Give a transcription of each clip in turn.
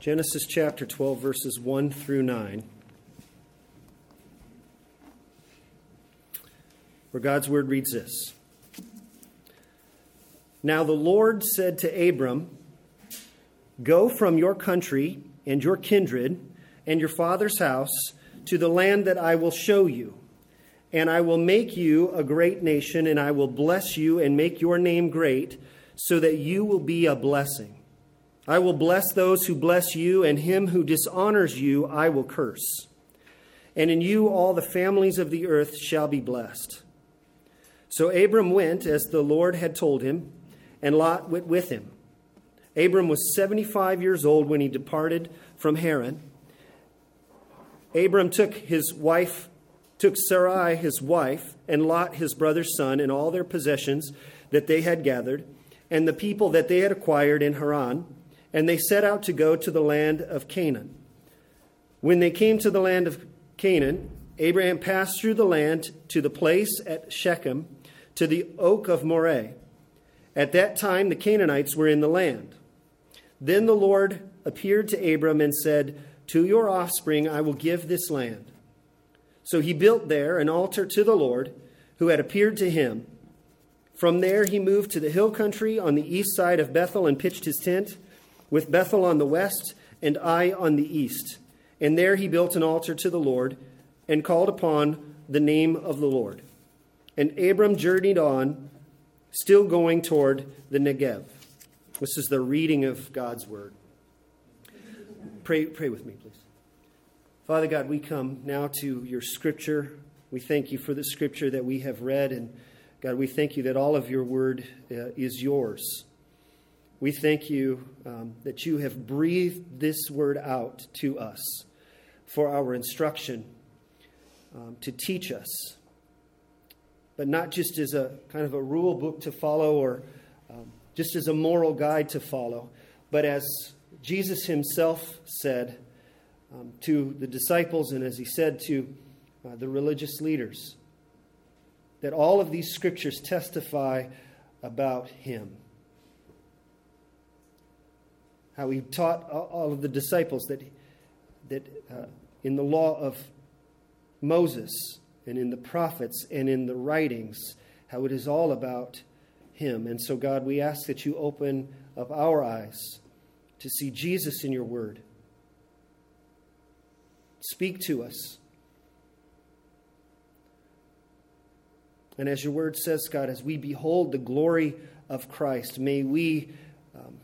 Genesis chapter 12, verses 1 through 9. Where God's word reads this Now the Lord said to Abram, Go from your country and your kindred and your father's house to the land that I will show you. And I will make you a great nation, and I will bless you and make your name great, so that you will be a blessing. I will bless those who bless you, and him who dishonors you I will curse. And in you all the families of the earth shall be blessed. So Abram went as the Lord had told him, and Lot went with him. Abram was 75 years old when he departed from Haran. Abram took his wife, took Sarai his wife, and Lot his brother's son, and all their possessions that they had gathered, and the people that they had acquired in Haran and they set out to go to the land of Canaan. When they came to the land of Canaan, Abraham passed through the land to the place at Shechem, to the oak of Moreh. At that time, the Canaanites were in the land. Then the Lord appeared to Abram and said, To your offspring I will give this land. So he built there an altar to the Lord, who had appeared to him. From there he moved to the hill country on the east side of Bethel and pitched his tent with Bethel on the west and Ai on the east. And there he built an altar to the Lord and called upon the name of the Lord. And Abram journeyed on, still going toward the Negev. This is the reading of God's word. Pray, pray with me, please. Father God, we come now to your scripture. We thank you for the scripture that we have read. And God, we thank you that all of your word uh, is yours. We thank you um, that you have breathed this word out to us for our instruction, um, to teach us, but not just as a kind of a rule book to follow or um, just as a moral guide to follow, but as Jesus himself said um, to the disciples and as he said to uh, the religious leaders, that all of these scriptures testify about him how he taught all of the disciples that, that uh, in the law of Moses and in the prophets and in the writings, how it is all about him. And so, God, we ask that you open up our eyes to see Jesus in your word. Speak to us. And as your word says, God, as we behold the glory of Christ, may we um,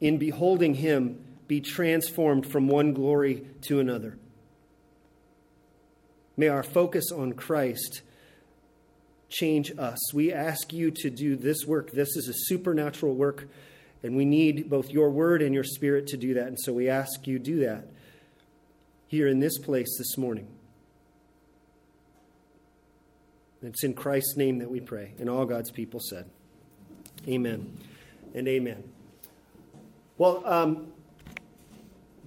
in beholding him, be transformed from one glory to another. May our focus on Christ change us. We ask you to do this work. This is a supernatural work, and we need both your word and your spirit to do that. And so we ask you do that here in this place this morning. It's in Christ's name that we pray. And all God's people said, Amen and amen. Well, um,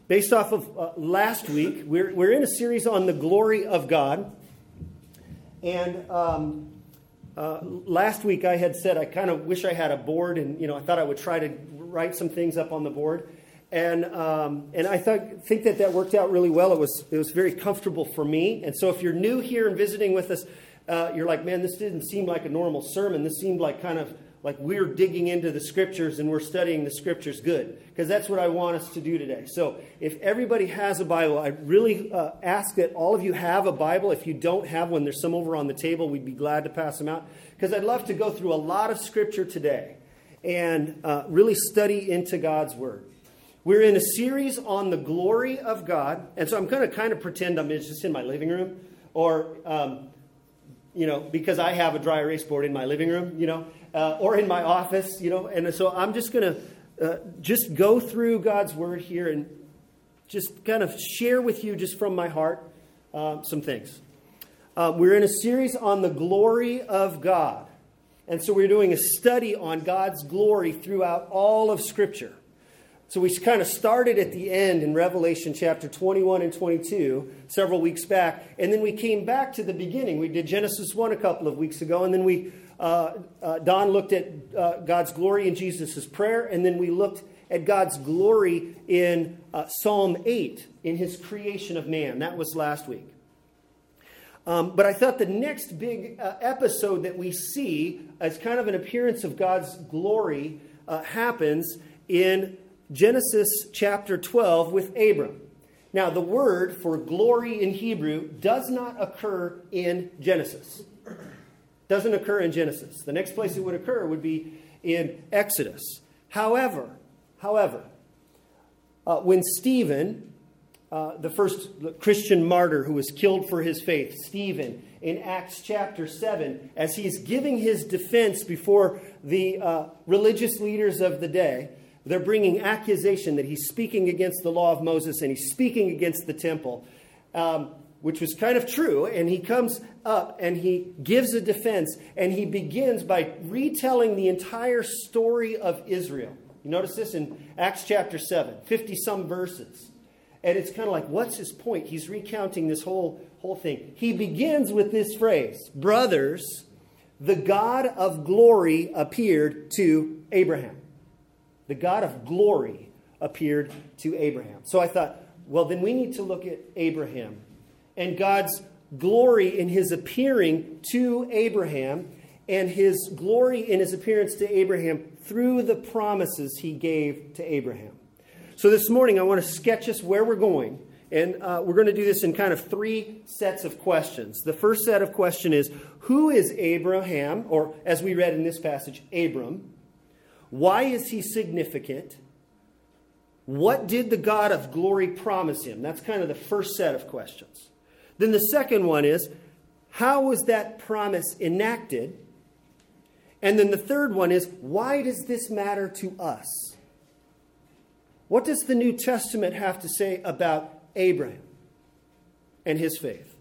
based off of uh, last week, we're, we're in a series on the glory of God. And um, uh, last week I had said I kind of wish I had a board, and you know I thought I would try to write some things up on the board, and um, and I thought think that that worked out really well. It was it was very comfortable for me. And so if you're new here and visiting with us, uh, you're like, man, this didn't seem like a normal sermon. This seemed like kind of like we're digging into the scriptures and we're studying the scriptures good because that's what i want us to do today. So if everybody has a bible i really uh, ask that all of you have a bible. If you don't have one there's some over on the table we'd be glad to pass them out because i'd love to go through a lot of scripture today and uh, really study into god's word. We're in a series on the glory of god and so i'm going to kind of pretend i'm just in my living room or um, you know because i have a dry erase board in my living room you know uh, or in my office, you know. And so I'm just going to uh, just go through God's word here and just kind of share with you, just from my heart, uh, some things. Uh, we're in a series on the glory of God. And so we're doing a study on God's glory throughout all of Scripture. So we kind of started at the end in Revelation chapter 21 and 22 several weeks back, and then we came back to the beginning. We did Genesis 1 a couple of weeks ago, and then we uh, uh, Don looked at uh, God's glory in Jesus' prayer, and then we looked at God's glory in uh, Psalm 8, in his creation of man. That was last week. Um, but I thought the next big uh, episode that we see as kind of an appearance of God's glory happens in Genesis chapter 12 with Abram. Now, the word for glory in Hebrew does not occur in Genesis. Doesn't occur in Genesis. The next place it would occur would be in Exodus. However, however, uh, when Stephen, uh, the first Christian martyr who was killed for his faith, Stephen, in Acts chapter 7, as he's giving his defense before the uh, religious leaders of the day, they're bringing accusation that he's speaking against the law of Moses and he's speaking against the temple, um, which was kind of true. And he comes up and he gives a defense and he begins by retelling the entire story of Israel. You notice this in Acts chapter 7, 50 some verses. And it's kind of like, what's his point? He's recounting this whole, whole thing. He begins with this phrase Brothers, the God of glory appeared to Abraham the God of glory appeared to Abraham. So I thought, well, then we need to look at Abraham and God's glory in his appearing to Abraham and his glory in his appearance to Abraham through the promises he gave to Abraham. So this morning, I want to sketch us where we're going. And uh, we're going to do this in kind of three sets of questions. The first set of question is Who is Abraham? Or as we read in this passage, Abram. Why is he significant? What did the God of glory promise him? That's kind of the first set of questions. Then the second one is how was that promise enacted? And then the third one is why does this matter to us? What does the New Testament have to say about Abraham and his faith?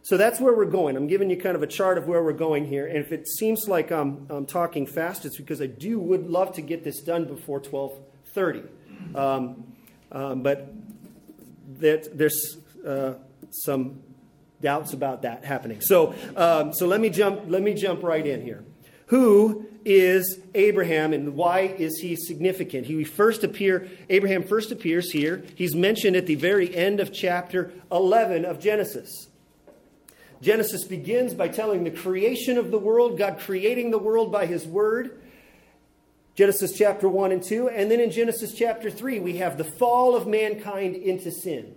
So that's where we're going. I'm giving you kind of a chart of where we're going here. And if it seems like I'm, I'm talking fast, it's because I do would love to get this done before 1230. Um, um, but that, there's uh, some doubts about that happening. So, um, so let me jump. Let me jump right in here. Who is Abraham and why is he significant? He first appear. Abraham first appears here. He's mentioned at the very end of chapter 11 of Genesis. Genesis begins by telling the creation of the world, God creating the world by his word. Genesis chapter 1 and 2. And then in Genesis chapter 3, we have the fall of mankind into sin.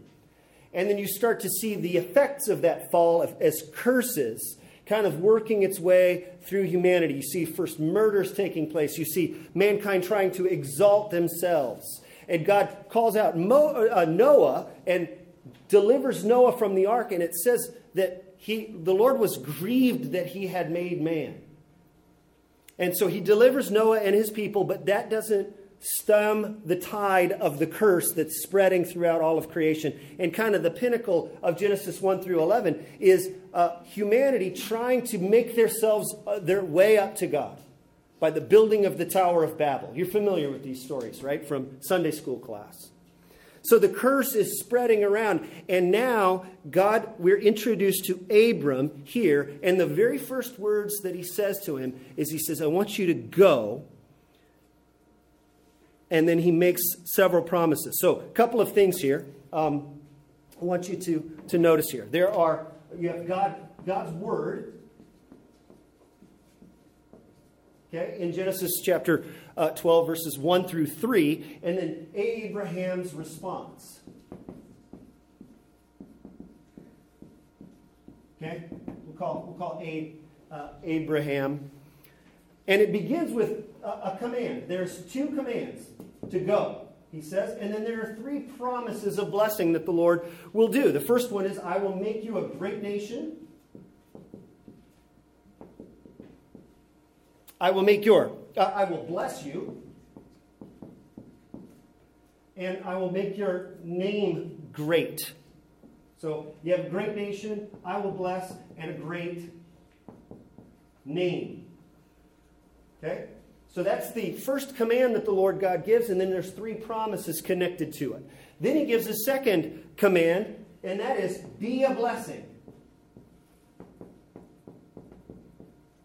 And then you start to see the effects of that fall as curses kind of working its way through humanity. You see first murders taking place. You see mankind trying to exalt themselves. And God calls out Mo, uh, Noah and delivers Noah from the ark. And it says that he, the Lord was grieved that he had made man. And so he delivers Noah and his people, but that doesn't stem the tide of the curse that's spreading throughout all of creation. And kind of the pinnacle of Genesis 1 through 11 is uh, humanity trying to make themselves uh, their way up to God by the building of the Tower of Babel. You're familiar with these stories, right, from Sunday school class. So the curse is spreading around. And now, God, we're introduced to Abram here. And the very first words that he says to him is He says, I want you to go. And then he makes several promises. So, a couple of things here. Um, I want you to, to notice here. There are, you have God, God's word. Okay, in Genesis chapter uh, 12, verses 1 through 3, and then Abraham's response. Okay? We'll call, we'll call uh, Abraham. And it begins with a, a command. There's two commands to go, he says, and then there are three promises of blessing that the Lord will do. The first one is, I will make you a great nation. I will make your uh, I will bless you, and I will make your name great. So you have a great nation, I will bless, and a great name. Okay? So that's the first command that the Lord God gives, and then there's three promises connected to it. Then he gives a second command, and that is be a blessing.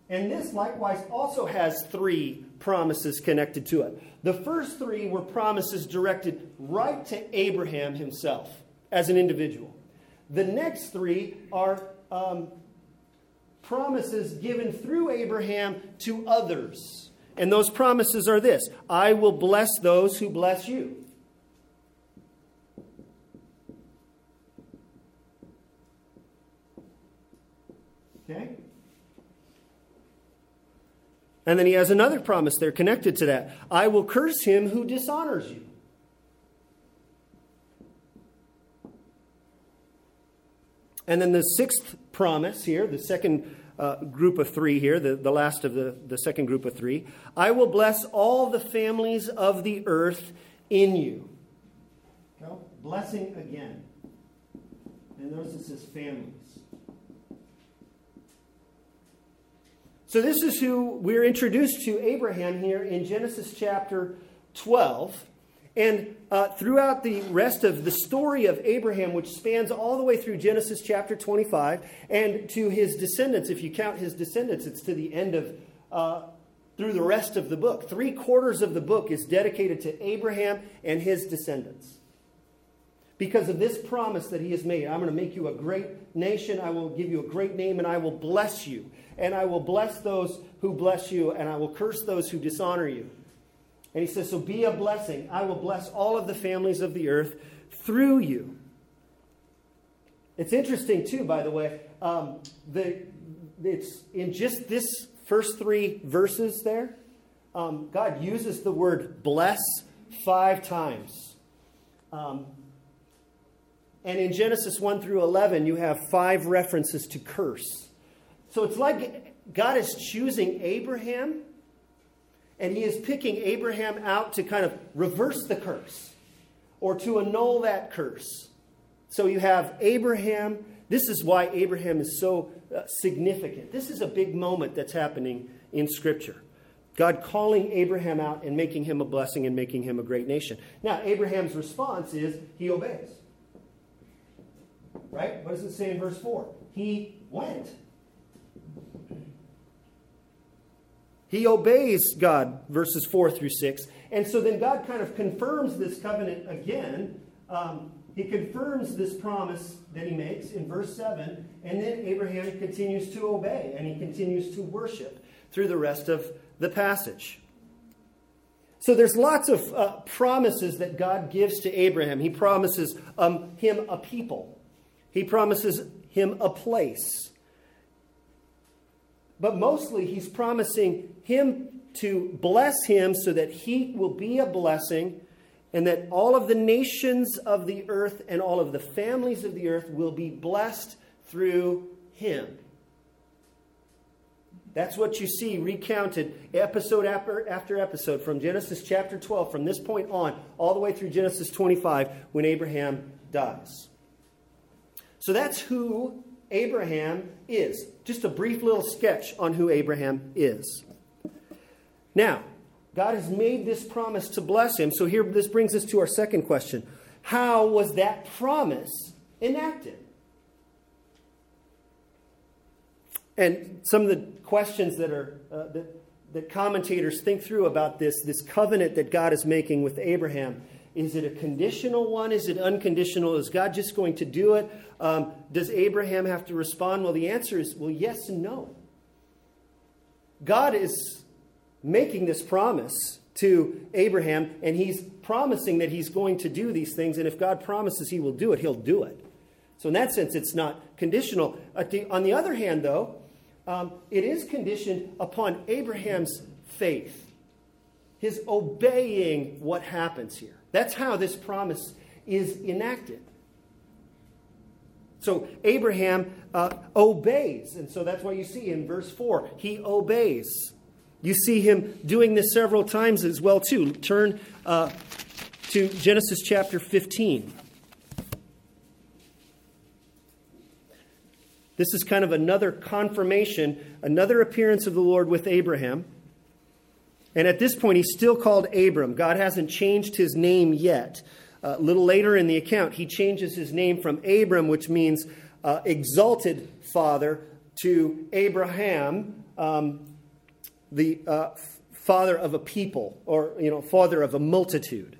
And this likewise also has three promises connected to it. The first three were promises directed right to Abraham himself as an individual. The next three are um, promises given through Abraham to others. And those promises are this I will bless those who bless you. Okay? And then he has another promise there connected to that I will curse him who dishonors you. And then the sixth promise here, the second uh, group of three here, the, the last of the, the second group of three I will bless all the families of the earth in you. blessing again. And notice it says families. So, this is who we're introduced to Abraham here in Genesis chapter 12. And uh, throughout the rest of the story of Abraham, which spans all the way through Genesis chapter 25, and to his descendants, if you count his descendants, it's to the end of, uh, through the rest of the book. Three quarters of the book is dedicated to Abraham and his descendants. Because of this promise that he has made I'm going to make you a great nation, I will give you a great name, and I will bless you. And I will bless those who bless you, and I will curse those who dishonor you. And he says, So be a blessing. I will bless all of the families of the earth through you. It's interesting, too, by the way. Um, the, it's in just this first three verses there, um, God uses the word bless five times. Um, and in Genesis 1 through 11, you have five references to curse. So it's like God is choosing Abraham and he is picking Abraham out to kind of reverse the curse or to annul that curse. So you have Abraham. This is why Abraham is so uh, significant. This is a big moment that's happening in Scripture. God calling Abraham out and making him a blessing and making him a great nation. Now, Abraham's response is he obeys. Right? What does it say in verse 4? He went. He obeys God, verses 4 through 6. And so then God kind of confirms this covenant again. Um, he confirms this promise that he makes in verse 7. And then Abraham continues to obey and he continues to worship through the rest of the passage. So there's lots of uh, promises that God gives to Abraham. He promises um, him a people, he promises him a place. But mostly, he's promising him to bless him so that he will be a blessing and that all of the nations of the earth and all of the families of the earth will be blessed through him. That's what you see recounted episode after, episode from Genesis chapter 12, from this point on, all the way through Genesis 25, when Abraham dies. So that's who Abraham is. Just a brief little sketch on who Abraham is. Now, God has made this promise to bless him. So here this brings us to our second question. How was that promise enacted? And some of the questions that are uh, that, that commentators think through about this, this covenant that God is making with Abraham is it a conditional one? Is it unconditional? Is God just going to do it? Um, does Abraham have to respond? Well, the answer is well, yes and no. God is making this promise to Abraham, and he's promising that he's going to do these things, and if God promises he will do it, he'll do it. So, in that sense, it's not conditional. On the other hand, though, um, it is conditioned upon Abraham's faith, his obeying what happens here. That's how this promise is enacted. So Abraham uh, obeys. And so that's why you see in verse 4, he obeys. You see him doing this several times as well, too. Turn uh, to Genesis chapter 15. This is kind of another confirmation, another appearance of the Lord with Abraham. And at this point, he's still called Abram. God hasn't changed his name yet. Uh, a little later in the account, he changes his name from Abram, which means uh, exalted father, to Abraham, um, the uh, father of a people, or, you know, father of a multitude.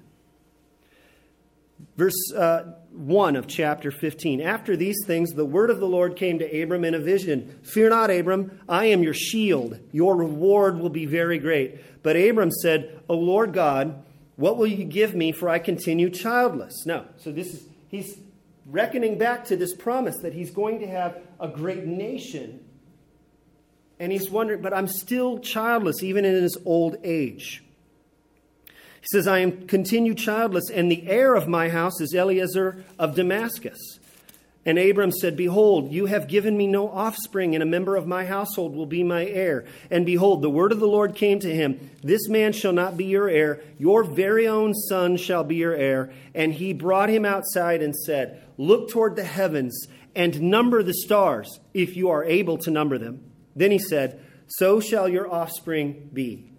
Verse uh, 1 of chapter 15. After these things, the word of the Lord came to Abram in a vision Fear not, Abram, I am your shield. Your reward will be very great. But Abram said, O Lord God, what will you give me, for I continue childless? No. So this is, he's reckoning back to this promise that he's going to have a great nation. And he's wondering, but I'm still childless, even in his old age. He says, I am continue childless, and the heir of my house is Eliezer of Damascus. And Abram said, Behold, you have given me no offspring, and a member of my household will be my heir. And behold, the word of the Lord came to him This man shall not be your heir, your very own son shall be your heir. And he brought him outside and said, Look toward the heavens and number the stars, if you are able to number them. Then he said, So shall your offspring be.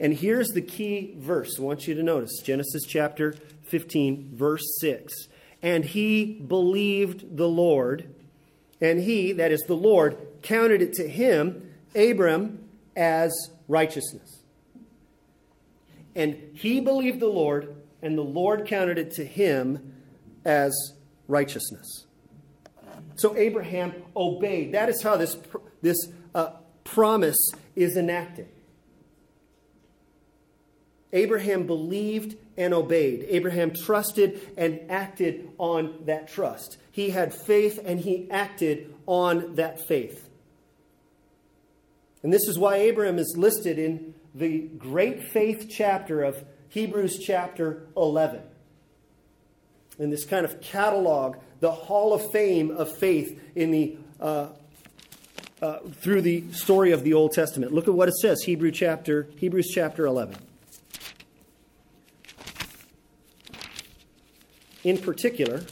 And here's the key verse I want you to notice Genesis chapter 15, verse 6. And he believed the Lord, and he, that is the Lord, counted it to him, Abram, as righteousness. And he believed the Lord, and the Lord counted it to him as righteousness. So Abraham obeyed. That is how this, this uh, promise is enacted. Abraham believed and obeyed. Abraham trusted and acted on that trust. He had faith and he acted on that faith. And this is why Abraham is listed in the great faith chapter of Hebrews chapter 11. In this kind of catalog, the hall of fame of faith in the uh, uh, through the story of the Old Testament. Look at what it says, Hebrew chapter, Hebrews chapter 11. in particular,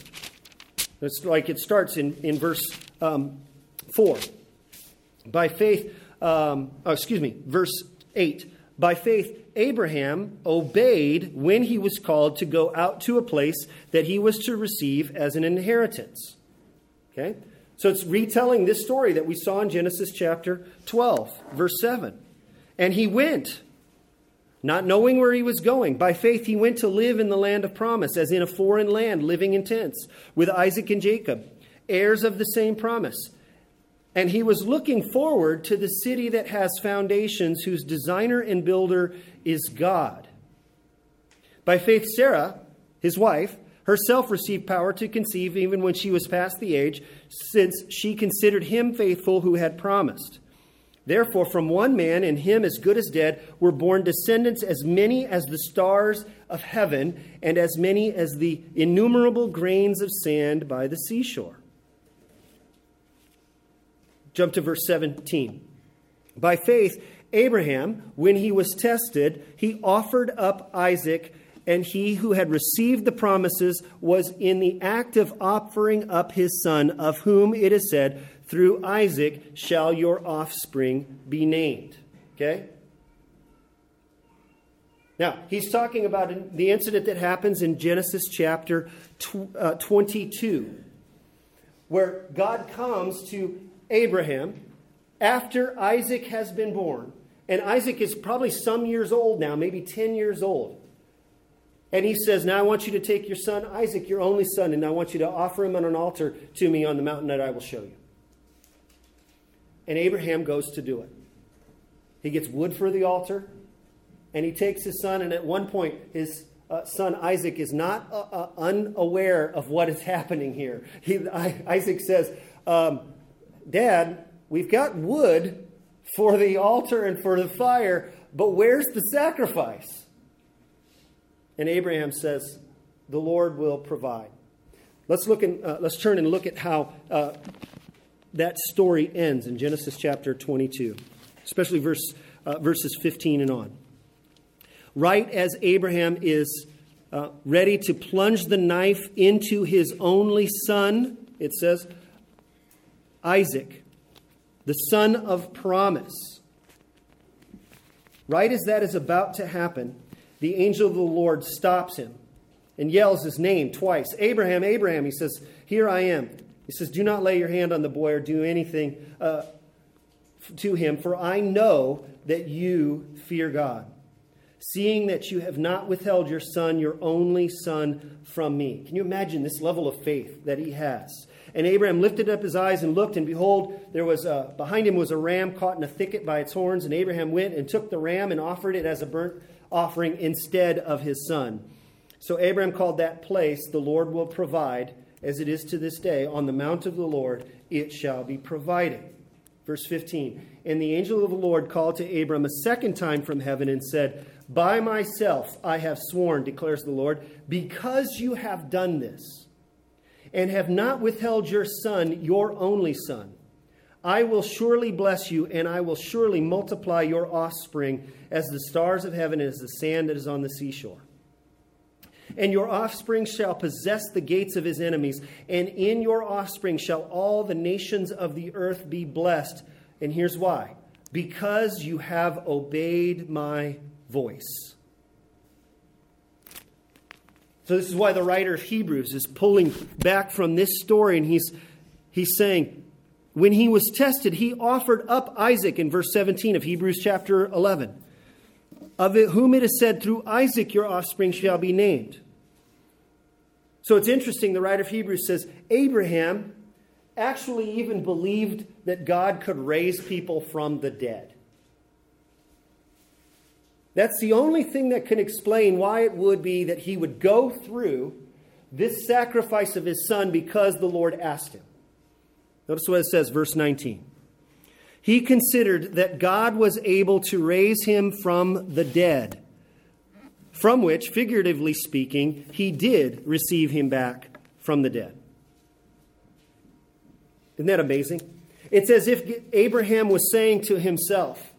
it's like it starts in, in verse um, 4. By faith, um, oh, excuse me, verse 8. By faith, Abraham obeyed when he was called to go out to a place that he was to receive as an inheritance. Okay? So it's retelling this story that we saw in Genesis chapter 12, verse 7. And he went not knowing where he was going. By faith, he went to live in the land of promise, as in a foreign land, living in tents, with Isaac and Jacob, heirs of the same promise. And he was looking forward to the city that has foundations, whose designer and builder is God. By faith, Sarah, his wife, herself received power to conceive even when she was past the age, since she considered him faithful who had promised. Therefore, from one man, and him as good as dead, were born descendants as many as the stars of heaven, and as many as the innumerable grains of sand by the seashore. Jump to verse 17. By faith, Abraham, when he was tested, he offered up Isaac, and he who had received the promises was in the act of offering up his son, of whom it is said, through Isaac shall your offspring be named. Okay? Now, he's talking about the incident that happens in Genesis chapter uh, 22, where God comes to Abraham after Isaac has been born. And Isaac is probably some years old now, maybe 10 years old. And he says, Now I want you to take your son Isaac, your only son, and I want you to offer him on an altar to me on the mountain that I will show you. And Abraham goes to do it. He gets wood for the altar, and he takes his son, and at one point, his uh, son Isaac is not uh, uh, unaware of what is happening here. He, I, Isaac says, um, Dad, we've got wood for the altar and for the fire, but where's the sacrifice? And Abraham says, The Lord will provide. Let's look and uh, let's turn and look at how uh, that story ends in Genesis chapter 22, especially verse, uh, verses 15 and on. Right as Abraham is uh, ready to plunge the knife into his only son, it says, Isaac, the son of promise. Right as that is about to happen, the angel of the Lord stops him and yells his name twice Abraham, Abraham. He says, Here I am. He says, Do not lay your hand on the boy or do anything uh, to him, For I know that you fear God, seeing that you have not withheld your son, your only son, from me. Can you imagine this level of faith that he has? And Abraham lifted up his eyes and looked, and behold, there was a, behind him was a ram caught in a thicket by its horns. And Abraham went and took the ram and offered it as a burnt offering instead of his son. So Abraham called that place, The Lord will provide, as it is to this day, on the mount of the Lord it shall be provided. Verse 15 And the angel of the Lord called to Abram a second time from heaven and said, By myself I have sworn, declares the Lord, because you have done this and have not withheld your son, your only son. I will surely bless you, and I will surely multiply your offspring as the stars of heaven and as the sand that is on the seashore. And your offspring shall possess the gates of his enemies, and in your offspring shall all the nations of the earth be blessed. And here's why because you have obeyed my voice. So, this is why the writer of Hebrews is pulling back from this story, and he's, he's saying, when he was tested, he offered up Isaac in verse 17 of Hebrews chapter 11, of whom it is said, Through Isaac your offspring shall be named. So it's interesting, the writer of Hebrews says, Abraham actually even believed that God could raise people from the dead. That's the only thing that can explain why it would be that he would go through this sacrifice of his son because the Lord asked him. Notice what it says, verse 19. He considered that God was able to raise him from the dead, from which, figuratively speaking, he did receive him back from the dead. Isn't that amazing? It's as if Abraham was saying to himself,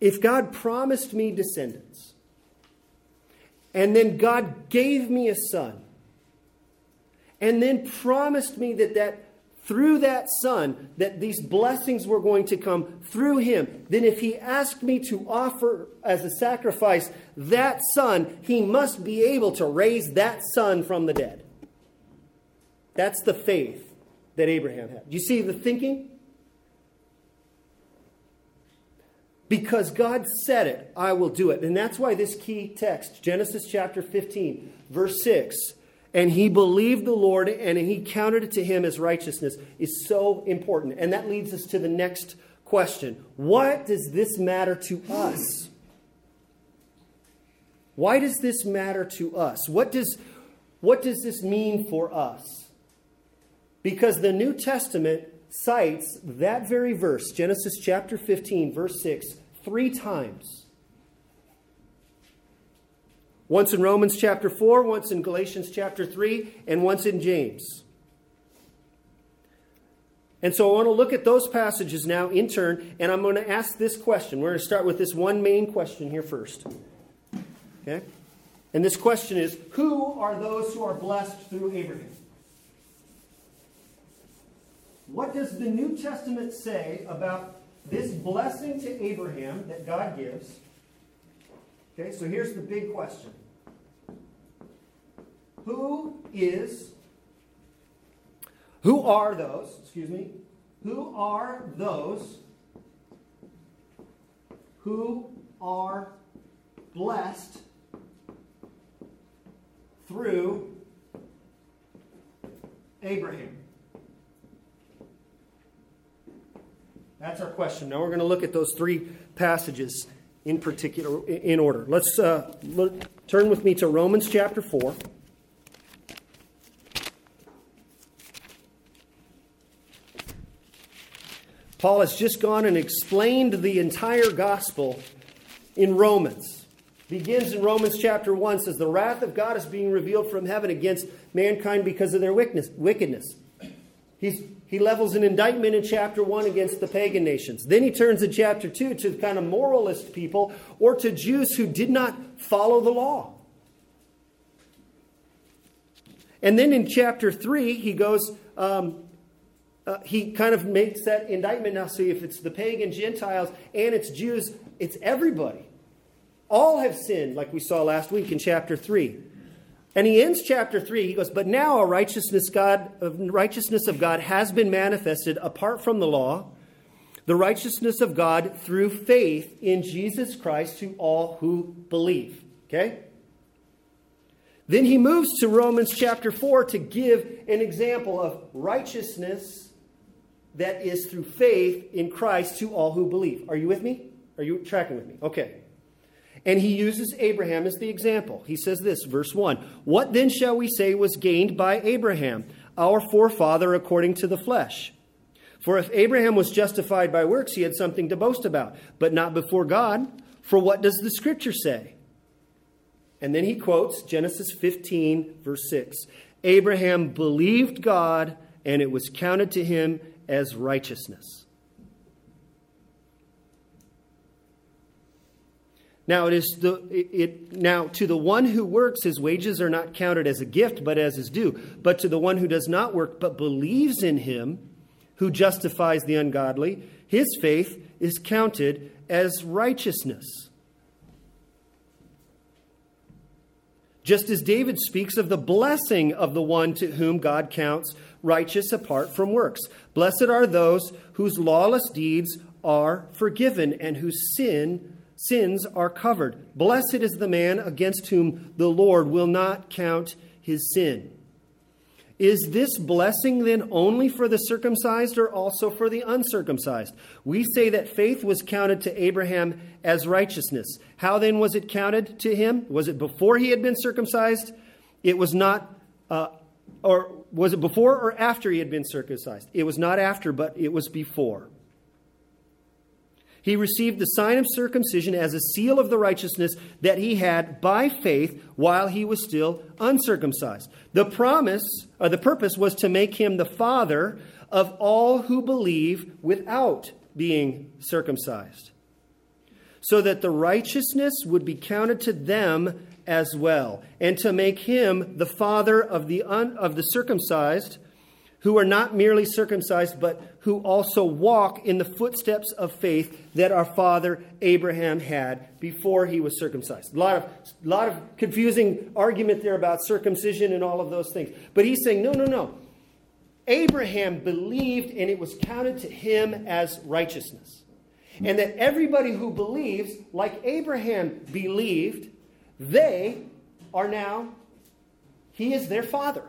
if God promised me descendants, and then God gave me a son, and then promised me that, that through that son that these blessings were going to come through him. Then if he asked me to offer as a sacrifice that son he must be able to raise that son from the dead. That's the faith that abraham had. Do you see the thinking? Because God said it, I will do it. And that's why this key text, Genesis chapter 15, verse 6, and he believed the Lord and he counted it to him as righteousness, is so important. And that leads us to the next question What does this matter to us? Why does this matter to us? What does, what does this mean for us? Because the New Testament cites that very verse, Genesis chapter 15, verse 6, three times. Once in Romans chapter 4, once in Galatians chapter 3, and once in James. And so I want to look at those passages now in turn, and I'm going to ask this question. We're going to start with this one main question here first. Okay? And this question is Who are those who are blessed through Abraham? What does the New Testament say about this blessing to Abraham that God gives? Okay, so here's the big question Who is, who are those, excuse me, who are those who are blessed through Abraham? That's our question. Now we're going to look at those three passages in particular, in order. Let's uh, look, turn with me to Romans chapter 4. Paul has just gone and explained the entire gospel in Romans. Begins in Romans chapter 1 says, The wrath of God is being revealed from heaven against mankind because of their wickedness. He's he levels an indictment in chapter 1 against the pagan nations. Then he turns in chapter 2 to kind of moralist people or to Jews who did not follow the law. And then in chapter 3, he goes, um, uh, he kind of makes that indictment now. See, if it's the pagan Gentiles and it's Jews, it's everybody. All have sinned, like we saw last week in chapter 3. And he ends chapter 3. He goes, But now a righteousness, God, uh, righteousness of God has been manifested apart from the law, the righteousness of God through faith in Jesus Christ to all who believe. Okay? Then he moves to Romans chapter 4 to give an example of righteousness that is through faith in Christ to all who believe. Are you with me? Are you tracking with me? Okay. And he uses Abraham as the example. He says this, verse 1 What then shall we say was gained by Abraham, our forefather according to the flesh? For if Abraham was justified by works, he had something to boast about, but not before God. For what does the scripture say? And then he quotes Genesis 15, verse 6 Abraham believed God, and it was counted to him as righteousness. Now it is the it, now to the one who works his wages are not counted as a gift but as his due but to the one who does not work but believes in him who justifies the ungodly his faith is counted as righteousness. Just as David speaks of the blessing of the one to whom God counts righteous apart from works. Blessed are those whose lawless deeds are forgiven and whose sin sins are covered. Blessed is the man against whom the Lord will not count his sin. Is this blessing then only for the circumcised or also for the uncircumcised? We say that faith was counted to Abraham as righteousness. How then was it counted to him? Was it before he had been circumcised? It was not, uh, or was it before or after he had been circumcised? It was not after, but it was before. He received the sign of circumcision as a seal of the righteousness that he had by faith while he was still uncircumcised. The promise, or the purpose, was to make him the father of all who believe without being circumcised, so that the righteousness would be counted to them as well, and to make him the father of the, un, of the circumcised who are not merely circumcised, but who also walk in the footsteps of faith that our father Abraham had before he was circumcised. A lot of, lot of confusing argument there about circumcision and all of those things. But he's saying, no, no, no. Abraham believed and it was counted to him as righteousness. And that everybody who believes, like Abraham believed, they are now, he is their father.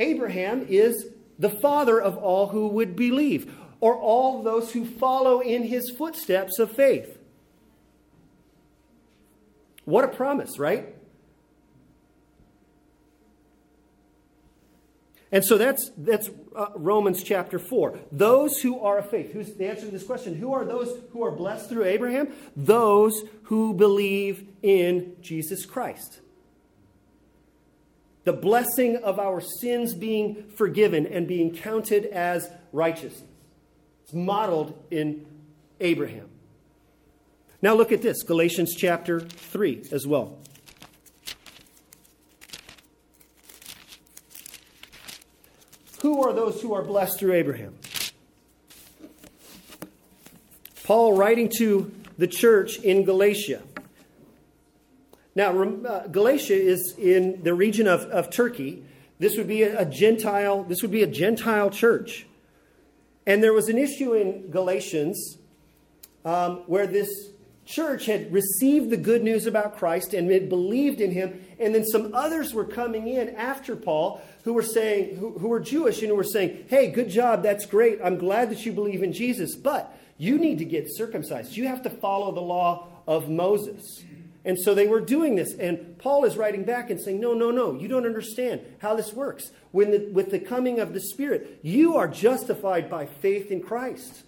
Abraham is the father of all who would believe, or all those who follow in his footsteps of faith. What a promise, right? And so that's, that's uh, Romans chapter 4. Those who are of faith. Who's the answer to this question? Who are those who are blessed through Abraham? Those who believe in Jesus Christ the blessing of our sins being forgiven and being counted as righteousness. It's modeled in Abraham. Now look at this Galatians chapter 3 as well. Who are those who are blessed through Abraham? Paul writing to the church in Galatia. Now, uh, Galatia is in the region of, of Turkey. This would be a, a Gentile. This would be a Gentile church, and there was an issue in Galatians um, where this church had received the good news about Christ and had believed in him, and then some others were coming in after Paul who were saying, who, who were Jewish and who were saying, "Hey, good job, that's great. I'm glad that you believe in Jesus, but you need to get circumcised. You have to follow the law of Moses." And so they were doing this. And Paul is writing back and saying, No, no, no, you don't understand how this works. When the, with the coming of the Spirit, you are justified by faith in Christ.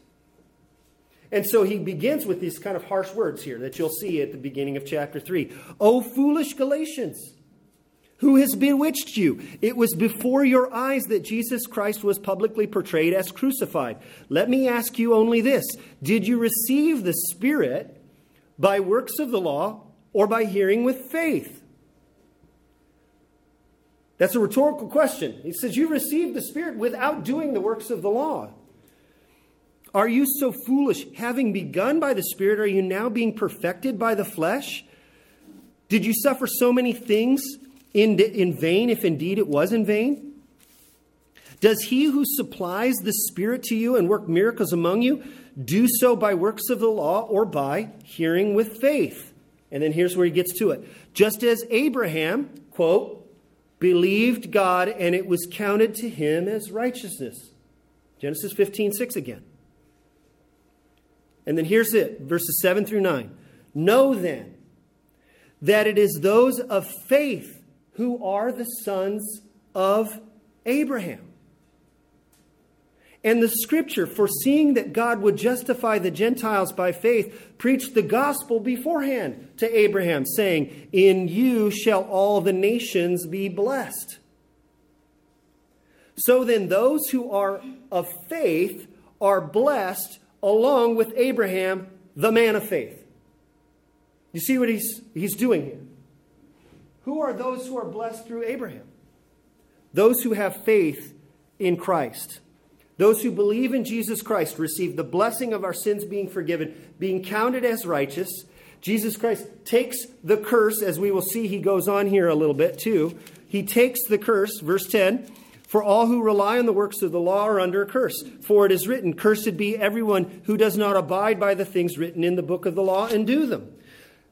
And so he begins with these kind of harsh words here that you'll see at the beginning of chapter 3. O foolish Galatians, who has bewitched you? It was before your eyes that Jesus Christ was publicly portrayed as crucified. Let me ask you only this Did you receive the Spirit by works of the law? Or by hearing with faith? That's a rhetorical question. He says, You received the Spirit without doing the works of the law. Are you so foolish? Having begun by the Spirit, are you now being perfected by the flesh? Did you suffer so many things in, in vain, if indeed it was in vain? Does he who supplies the Spirit to you and work miracles among you do so by works of the law or by hearing with faith? And then here's where he gets to it. Just as Abraham, quote, believed God and it was counted to him as righteousness. Genesis 15, 6 again. And then here's it, verses 7 through 9. Know then that it is those of faith who are the sons of Abraham. And the scripture, foreseeing that God would justify the Gentiles by faith, preached the gospel beforehand to Abraham, saying, In you shall all the nations be blessed. So then, those who are of faith are blessed along with Abraham, the man of faith. You see what he's, he's doing here? Who are those who are blessed through Abraham? Those who have faith in Christ. Those who believe in Jesus Christ receive the blessing of our sins being forgiven, being counted as righteous. Jesus Christ takes the curse, as we will see, he goes on here a little bit too. He takes the curse, verse 10 For all who rely on the works of the law are under a curse. For it is written, Cursed be everyone who does not abide by the things written in the book of the law and do them.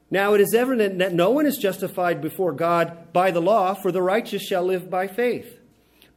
Now it is evident that no one is justified before God by the law, for the righteous shall live by faith.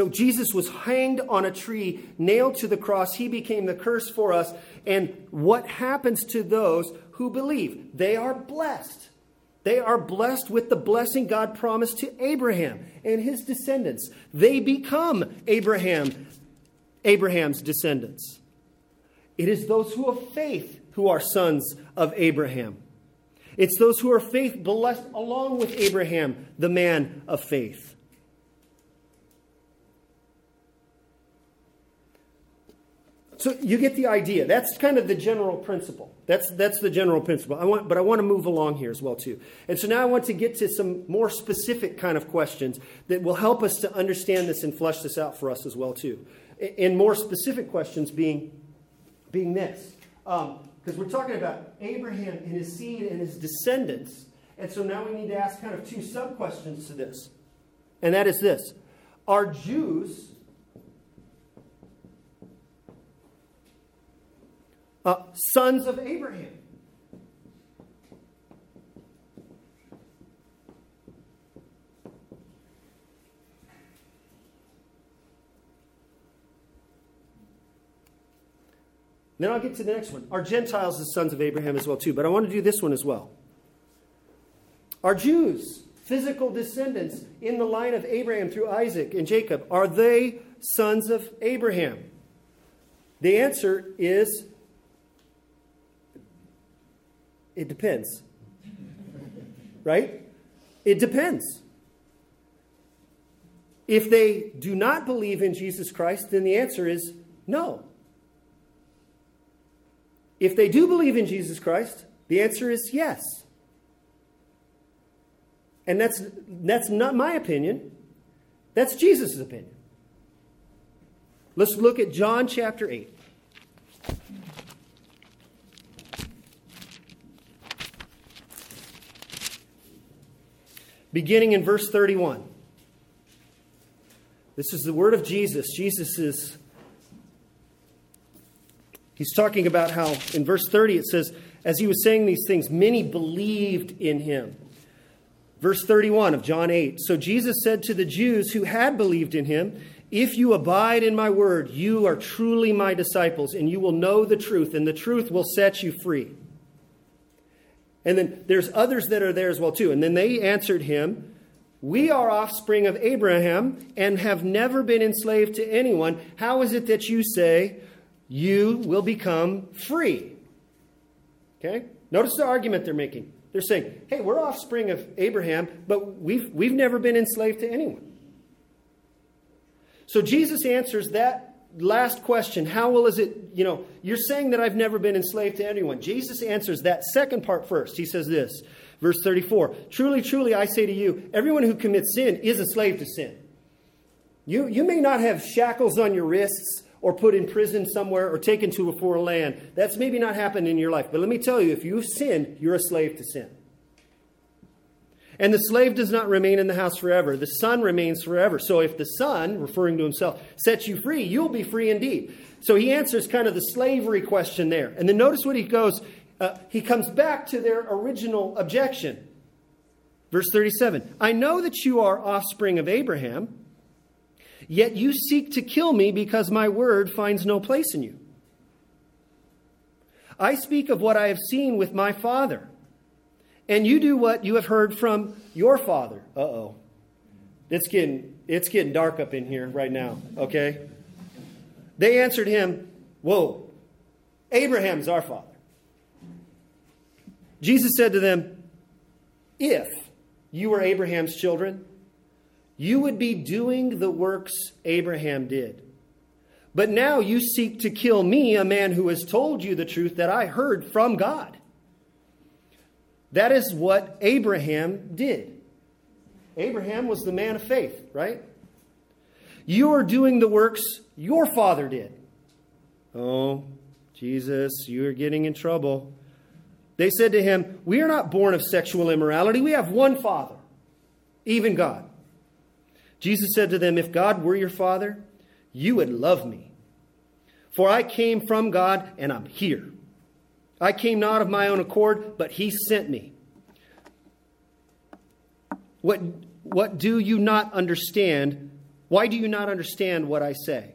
So Jesus was hanged on a tree, nailed to the cross. He became the curse for us. And what happens to those who believe? They are blessed. They are blessed with the blessing God promised to Abraham and his descendants. They become Abraham, Abraham's descendants. It is those who have faith who are sons of Abraham. It's those who are faith blessed along with Abraham, the man of faith. So you get the idea. That's kind of the general principle. That's, that's the general principle. I want, but I want to move along here as well too. And so now I want to get to some more specific kind of questions that will help us to understand this and flesh this out for us as well too. And more specific questions being, being this. Because um, we're talking about Abraham and his seed and his descendants. And so now we need to ask kind of two sub questions to this. And that is this Are Jews uh, sons of Abraham. Then I'll get to the next one. Are Gentiles the sons of Abraham as well, too? But I want to do this one as well. Are Jews, physical descendants in the line of Abraham through Isaac and Jacob, are they sons of Abraham? The answer is it depends. right? It depends. If they do not believe in Jesus Christ, then the answer is no. If they do believe in Jesus Christ, the answer is yes. And that's, that's not my opinion, that's Jesus' opinion. Let's look at John chapter 8. Beginning in verse 31. This is the word of Jesus. Jesus is, he's talking about how in verse 30 it says, as he was saying these things, many believed in him. Verse 31 of John 8. So Jesus said to the Jews who had believed in him, If you abide in my word, you are truly my disciples, and you will know the truth, and the truth will set you free. And then there's others that are there as well too. And then they answered him, "We are offspring of Abraham and have never been enslaved to anyone. How is it that you say you will become free?" Okay? Notice the argument they're making. They're saying, hey, we're offspring of Abraham, but we've, we've never been enslaved to anyone. So Jesus answers that last question how well is it, you know, you're saying that I've never been enslaved to anyone. Jesus answers that second part first. He says this, verse 34 Truly, truly, I say to you, everyone who commits sin is a slave to sin. You, you may not have shackles on your wrists or put in prison somewhere or taken to a foreign land. That's maybe not happened in your life. But let me tell you, if you sin, you're a slave to sin. And the slave does not remain in the house forever. The son remains forever. So if the son, referring to himself, sets you free, you'll be free indeed. So he answers kind of the slavery question there. And then notice what he goes, uh, he comes back to their original objection. Verse 37 I know that you are offspring of Abraham. Yet you seek to kill me because my word finds no place in you. I speak of what I have seen with my father, and you do what you have heard from your father. Uh oh. It's getting, it's getting dark up in here right now, okay? They answered him, Whoa, Abraham's our father. Jesus said to them, If you were Abraham's children, you would be doing the works Abraham did. But now you seek to kill me, a man who has told you the truth that I heard from God. That is what Abraham did. Abraham was the man of faith, right? You are doing the works your father did. Oh, Jesus, you are getting in trouble. They said to him, We are not born of sexual immorality. We have one father, even God. Jesus said to them, If God were your father, you would love me. For I came from God and I'm here. I came not of my own accord, but he sent me. What, what do you not understand? Why do you not understand what I say?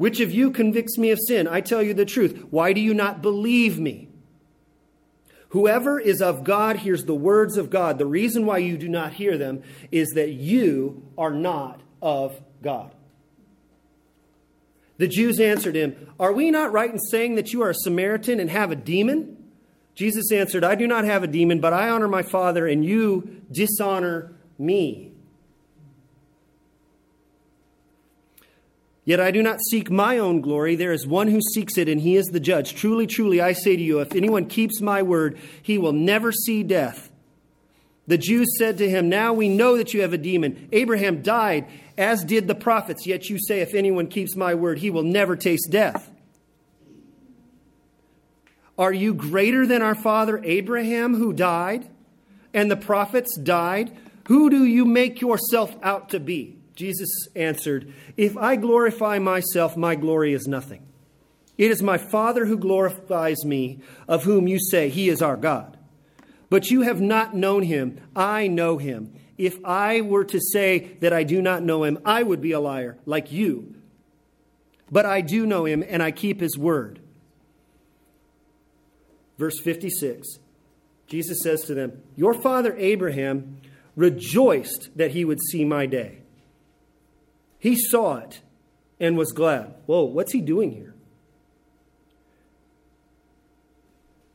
Which of you convicts me of sin? I tell you the truth. Why do you not believe me? Whoever is of God hears the words of God. The reason why you do not hear them is that you are not of God. The Jews answered him, Are we not right in saying that you are a Samaritan and have a demon? Jesus answered, I do not have a demon, but I honor my Father, and you dishonor me. Yet I do not seek my own glory. There is one who seeks it, and he is the judge. Truly, truly, I say to you, if anyone keeps my word, he will never see death. The Jews said to him, Now we know that you have a demon. Abraham died, as did the prophets, yet you say, If anyone keeps my word, he will never taste death. Are you greater than our father Abraham, who died, and the prophets died? Who do you make yourself out to be? Jesus answered, If I glorify myself, my glory is nothing. It is my Father who glorifies me, of whom you say, He is our God. But you have not known him. I know him. If I were to say that I do not know him, I would be a liar, like you. But I do know him, and I keep his word. Verse 56 Jesus says to them, Your father Abraham rejoiced that he would see my day. He saw it and was glad. Whoa, what's he doing here?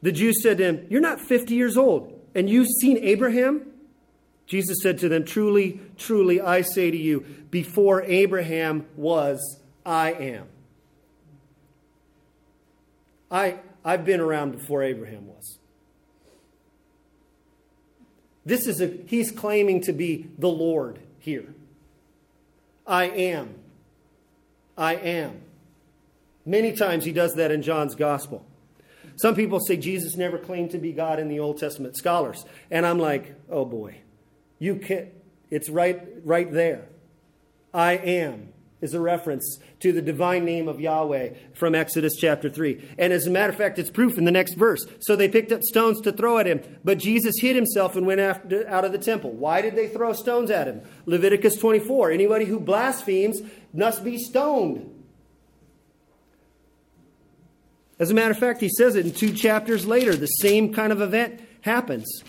The Jews said to him, You're not 50 years old, and you've seen Abraham? Jesus said to them, Truly, truly, I say to you, before Abraham was, I am. I, I've been around before Abraham was. This is a, he's claiming to be the Lord here. I am. I am. Many times he does that in John's gospel. Some people say Jesus never claimed to be God in the Old Testament scholars. And I'm like, oh boy, you can't, it's right, right there. I am. Is a reference to the divine name of Yahweh from Exodus chapter 3. And as a matter of fact, it's proof in the next verse. So they picked up stones to throw at him, but Jesus hid himself and went after, out of the temple. Why did they throw stones at him? Leviticus 24 anybody who blasphemes must be stoned. As a matter of fact, he says it in two chapters later. The same kind of event happens.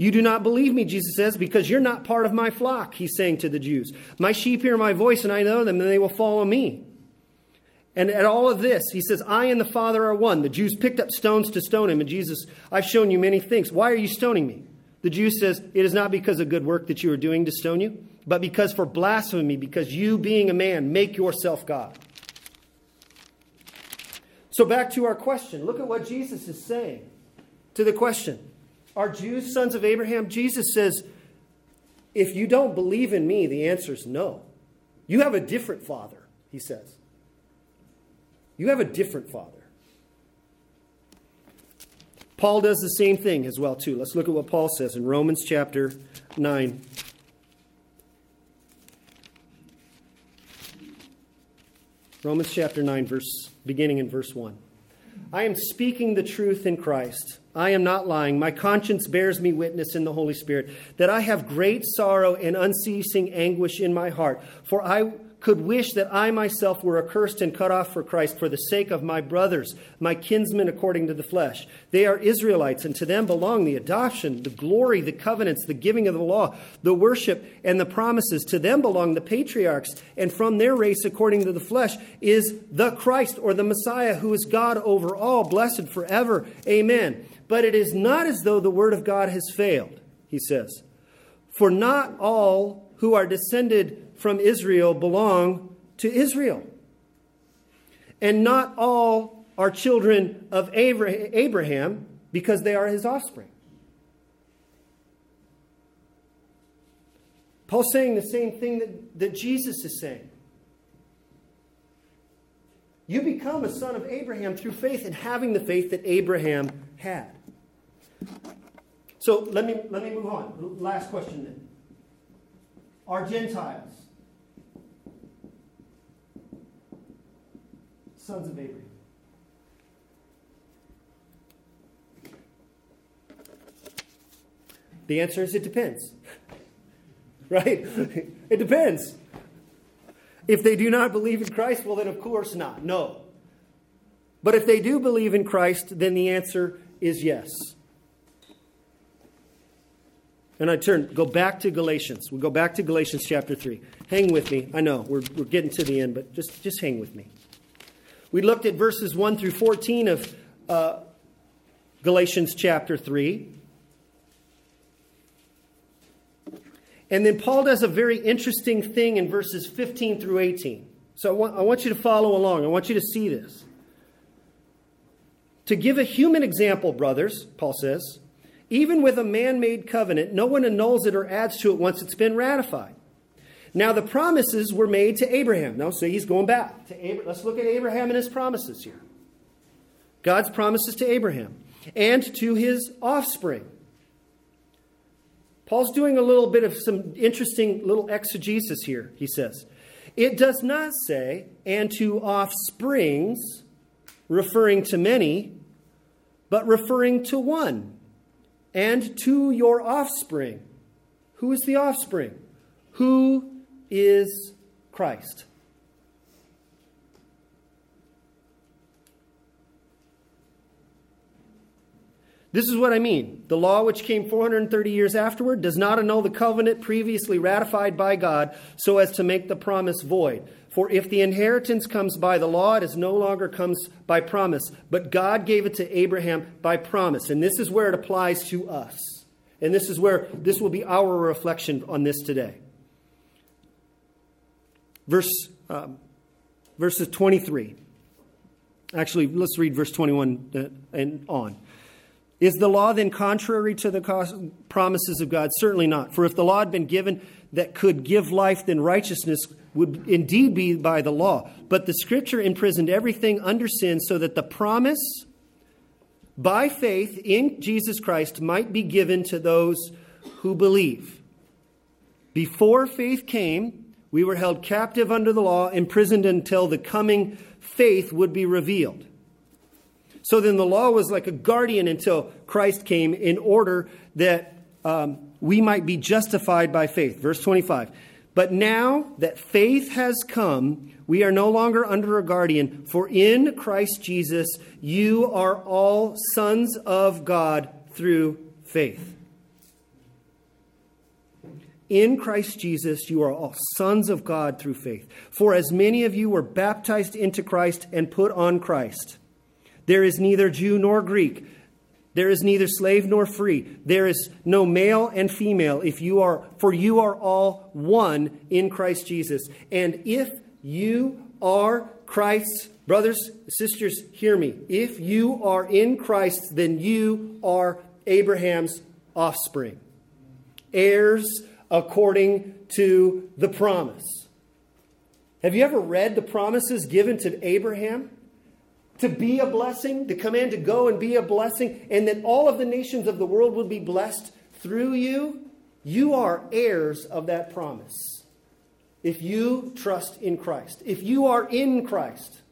You do not believe me, Jesus says, because you're not part of my flock, he's saying to the Jews. My sheep hear my voice, and I know them, and they will follow me. And at all of this, he says, I and the Father are one. The Jews picked up stones to stone him, and Jesus, I've shown you many things. Why are you stoning me? The Jew says, It is not because of good work that you are doing to stone you, but because for blasphemy, because you, being a man, make yourself God. So back to our question. Look at what Jesus is saying to the question are Jews sons of Abraham? Jesus says, if you don't believe in me, the answer is no. You have a different father, he says. You have a different father. Paul does the same thing as well too. Let's look at what Paul says in Romans chapter 9. Romans chapter 9 verse beginning in verse 1. I am speaking the truth in Christ. I am not lying. My conscience bears me witness in the Holy Spirit that I have great sorrow and unceasing anguish in my heart. For I could wish that I myself were accursed and cut off for Christ for the sake of my brothers, my kinsmen according to the flesh. They are Israelites, and to them belong the adoption, the glory, the covenants, the giving of the law, the worship, and the promises. To them belong the patriarchs, and from their race, according to the flesh, is the Christ or the Messiah, who is God over all, blessed forever. Amen. But it is not as though the word of God has failed, he says. For not all who are descended from Israel belong to Israel. And not all are children of Abraham because they are his offspring. Paul's saying the same thing that, that Jesus is saying. You become a son of Abraham through faith and having the faith that Abraham had. So let me, let me move on. Last question then. Are Gentiles sons of Abraham. The answer is it depends. right? it depends. If they do not believe in Christ, well, then of course not. No. But if they do believe in Christ, then the answer is yes. And I turn, go back to Galatians. We'll go back to Galatians chapter 3. Hang with me. I know we're, we're getting to the end, but just, just hang with me. We looked at verses 1 through 14 of uh, Galatians chapter 3. And then Paul does a very interesting thing in verses 15 through 18. So I want, I want you to follow along. I want you to see this. To give a human example, brothers, Paul says, even with a man made covenant, no one annuls it or adds to it once it's been ratified. Now, the promises were made to Abraham. Now, so he's going back to Abraham. Let's look at Abraham and his promises here. God's promises to Abraham and to his offspring. Paul's doing a little bit of some interesting little exegesis here, he says. It does not say, and to offsprings, referring to many, but referring to one, and to your offspring. Who is the offspring? Who is Christ. This is what I mean. The law, which came 430 years afterward, does not annul the covenant previously ratified by God so as to make the promise void. For if the inheritance comes by the law, it is no longer comes by promise, but God gave it to Abraham by promise. And this is where it applies to us. And this is where this will be our reflection on this today. Verse, um, verses 23. Actually, let's read verse 21 uh, and on. Is the law then contrary to the promises of God? Certainly not. For if the law had been given that could give life, then righteousness would indeed be by the law. But the scripture imprisoned everything under sin so that the promise by faith in Jesus Christ might be given to those who believe. Before faith came, We were held captive under the law, imprisoned until the coming faith would be revealed. So then the law was like a guardian until Christ came in order that um, we might be justified by faith. Verse 25. But now that faith has come, we are no longer under a guardian, for in Christ Jesus you are all sons of God through faith. In Christ Jesus, you are all sons of God through faith. For as many of you were baptized into Christ and put on Christ, there is neither Jew nor Greek. There is neither slave nor free. There is no male and female if you are for you are all one in Christ Jesus. And if you are Christ's brothers, sisters, hear me. If you are in Christ, then you are Abraham's offspring. Heirs according to the promise. Have you ever read the promises given to Abraham? To be a blessing, the command to go and be a blessing, and that all of the nations of the world will be blessed through you, you are heirs of that promise. If you trust in Christ, if you are in Christ,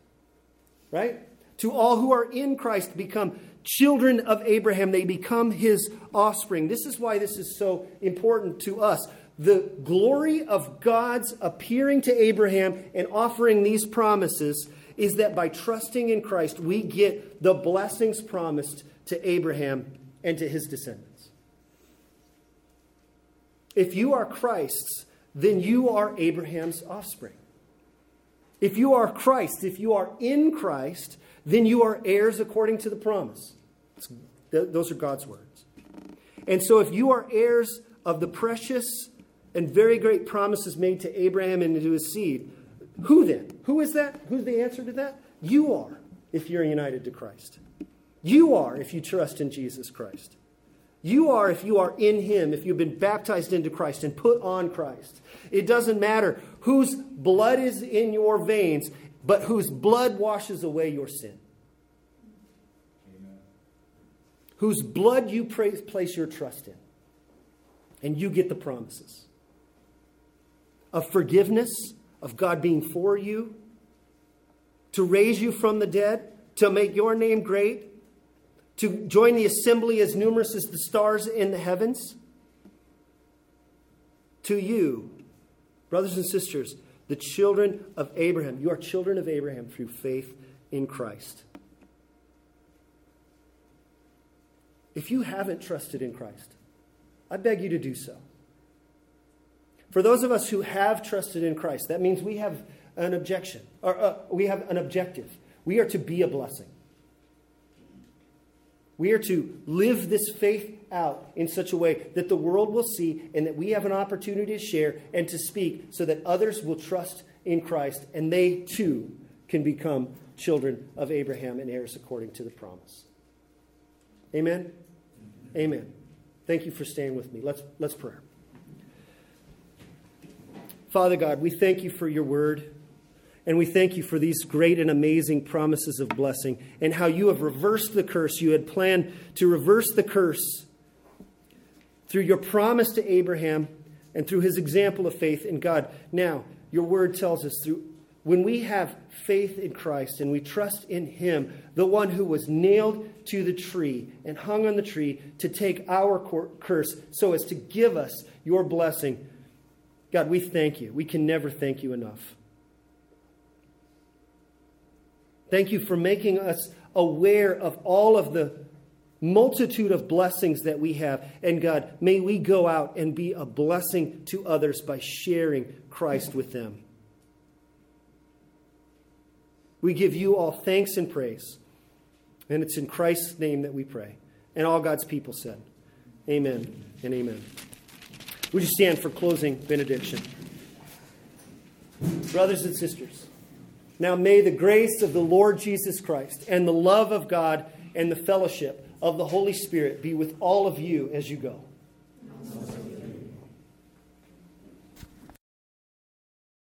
right? To all who are in Christ become children of Abraham, they become his offspring. This is why this is so important to us. The glory of God's appearing to Abraham and offering these promises is that by trusting in Christ, we get the blessings promised to Abraham and to his descendants. If you are Christ's, then you are Abraham's offspring. If you are Christ, if you are in Christ, then you are heirs according to the promise. those are God's words. And so, if you are heirs of the precious and very great promises made to Abraham and to his seed, who then? Who is that? Who's the answer to that? You are, if you're united to Christ. You are, if you trust in Jesus Christ. You are, if you are in Him, if you've been baptized into Christ and put on Christ. It doesn't matter whose blood is in your veins, but whose blood washes away your sin. Amen. Whose blood you place your trust in. And you get the promises of forgiveness of God being for you, to raise you from the dead, to make your name great, to join the assembly as numerous as the stars in the heavens. To you, brothers and sisters, the children of Abraham, you are children of Abraham through faith in Christ. If you haven't trusted in Christ, I beg you to do so. For those of us who have trusted in Christ, that means we have an objection, or uh, we have an objective. We are to be a blessing. We are to live this faith out in such a way that the world will see and that we have an opportunity to share and to speak so that others will trust in Christ and they too can become children of Abraham and heirs according to the promise. Amen? Amen. Thank you for staying with me. Let's, let's pray. Father God, we thank you for your word. And we thank you for these great and amazing promises of blessing and how you have reversed the curse. You had planned to reverse the curse through your promise to Abraham and through his example of faith in God. Now, your word tells us through when we have faith in Christ and we trust in him, the one who was nailed to the tree and hung on the tree to take our curse so as to give us your blessing God, we thank you. We can never thank you enough. Thank you for making us aware of all of the multitude of blessings that we have. And God, may we go out and be a blessing to others by sharing Christ with them. We give you all thanks and praise. And it's in Christ's name that we pray. And all God's people said, Amen and amen. Would you stand for closing benediction? Brothers and sisters, now may the grace of the Lord Jesus Christ and the love of God and the fellowship of the Holy Spirit be with all of you as you go.